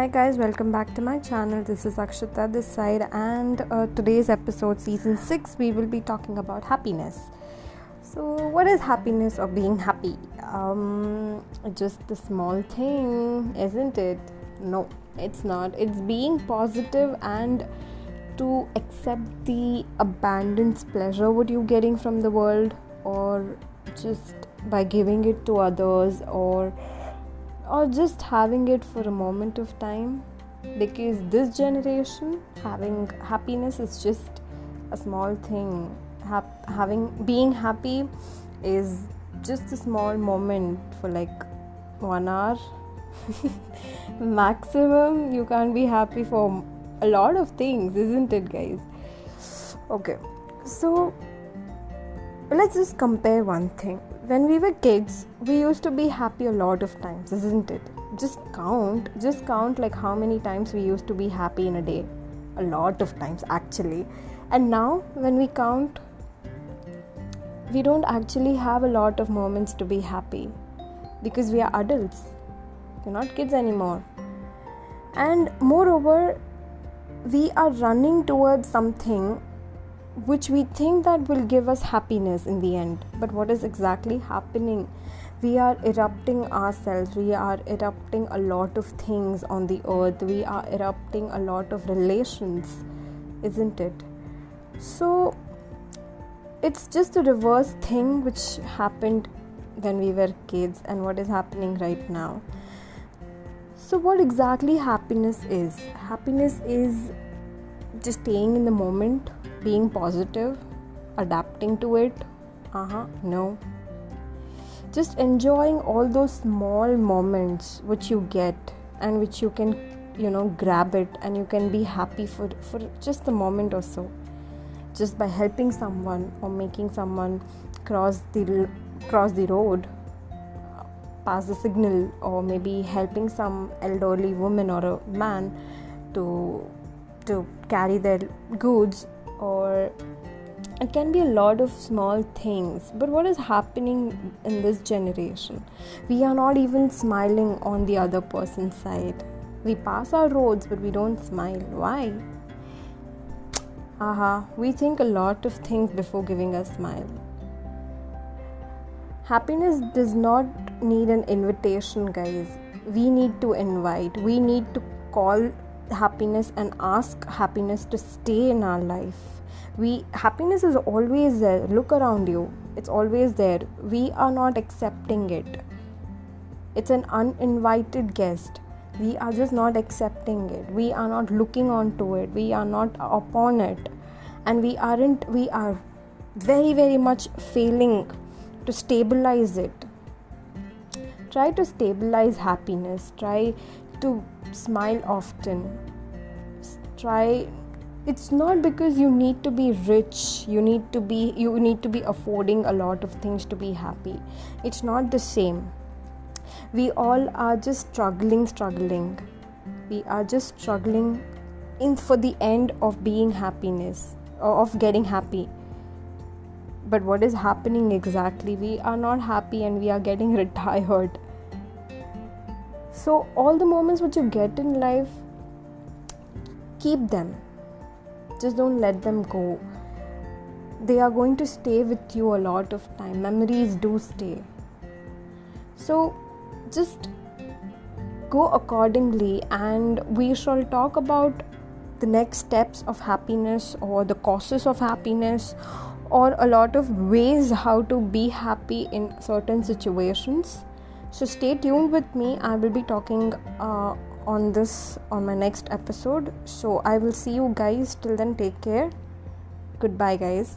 Hi guys, welcome back to my channel. This is Akshita this side, and uh, today's episode, season 6, we will be talking about happiness. So, what is happiness or being happy? Um, just the small thing, isn't it? No, it's not. It's being positive and to accept the abundance pleasure what you're getting from the world, or just by giving it to others, or or just having it for a moment of time? Because this generation having happiness is just a small thing. Ha- having being happy is just a small moment for like one hour. Maximum you can't be happy for a lot of things isn't it guys? Okay so let's just compare one thing when we were kids, we used to be happy a lot of times, isn't it? Just count, just count like how many times we used to be happy in a day. A lot of times, actually. And now, when we count, we don't actually have a lot of moments to be happy because we are adults. We're not kids anymore. And moreover, we are running towards something which we think that will give us happiness in the end. But what is exactly happening? We are erupting ourselves. We are erupting a lot of things on the earth. We are erupting a lot of relations isn't it? So it's just a reverse thing which happened when we were kids and what is happening right now. So what exactly happiness is? Happiness is just staying in the moment being positive, adapting to it. Uh huh, no. Just enjoying all those small moments which you get and which you can, you know, grab it and you can be happy for, for just a moment or so. Just by helping someone or making someone cross the cross the road pass the signal or maybe helping some elderly woman or a man to to carry their goods or it can be a lot of small things but what is happening in this generation? We are not even smiling on the other person's side. We pass our roads but we don't smile. Why? Aha we think a lot of things before giving a smile. Happiness does not need an invitation guys. We need to invite. We need to call happiness and ask happiness to stay in our life. We happiness is always there. Look around you. It's always there. We are not accepting it. It's an uninvited guest. We are just not accepting it. We are not looking onto it. We are not upon it. And we aren't we are very very much failing to stabilize it. Try to stabilize happiness. Try to smile often. Try it's not because you need to be rich you need to be you need to be affording a lot of things to be happy. It's not the same. We all are just struggling struggling. We are just struggling in for the end of being happiness of getting happy. But what is happening exactly? We are not happy and we are getting retired so, all the moments which you get in life, keep them. Just don't let them go. They are going to stay with you a lot of time. Memories do stay. So, just go accordingly, and we shall talk about the next steps of happiness or the causes of happiness or a lot of ways how to be happy in certain situations so stay tuned with me. I will be talking uh, on this on my next episode. So i will see you guys. Till then take care. Goodbye guys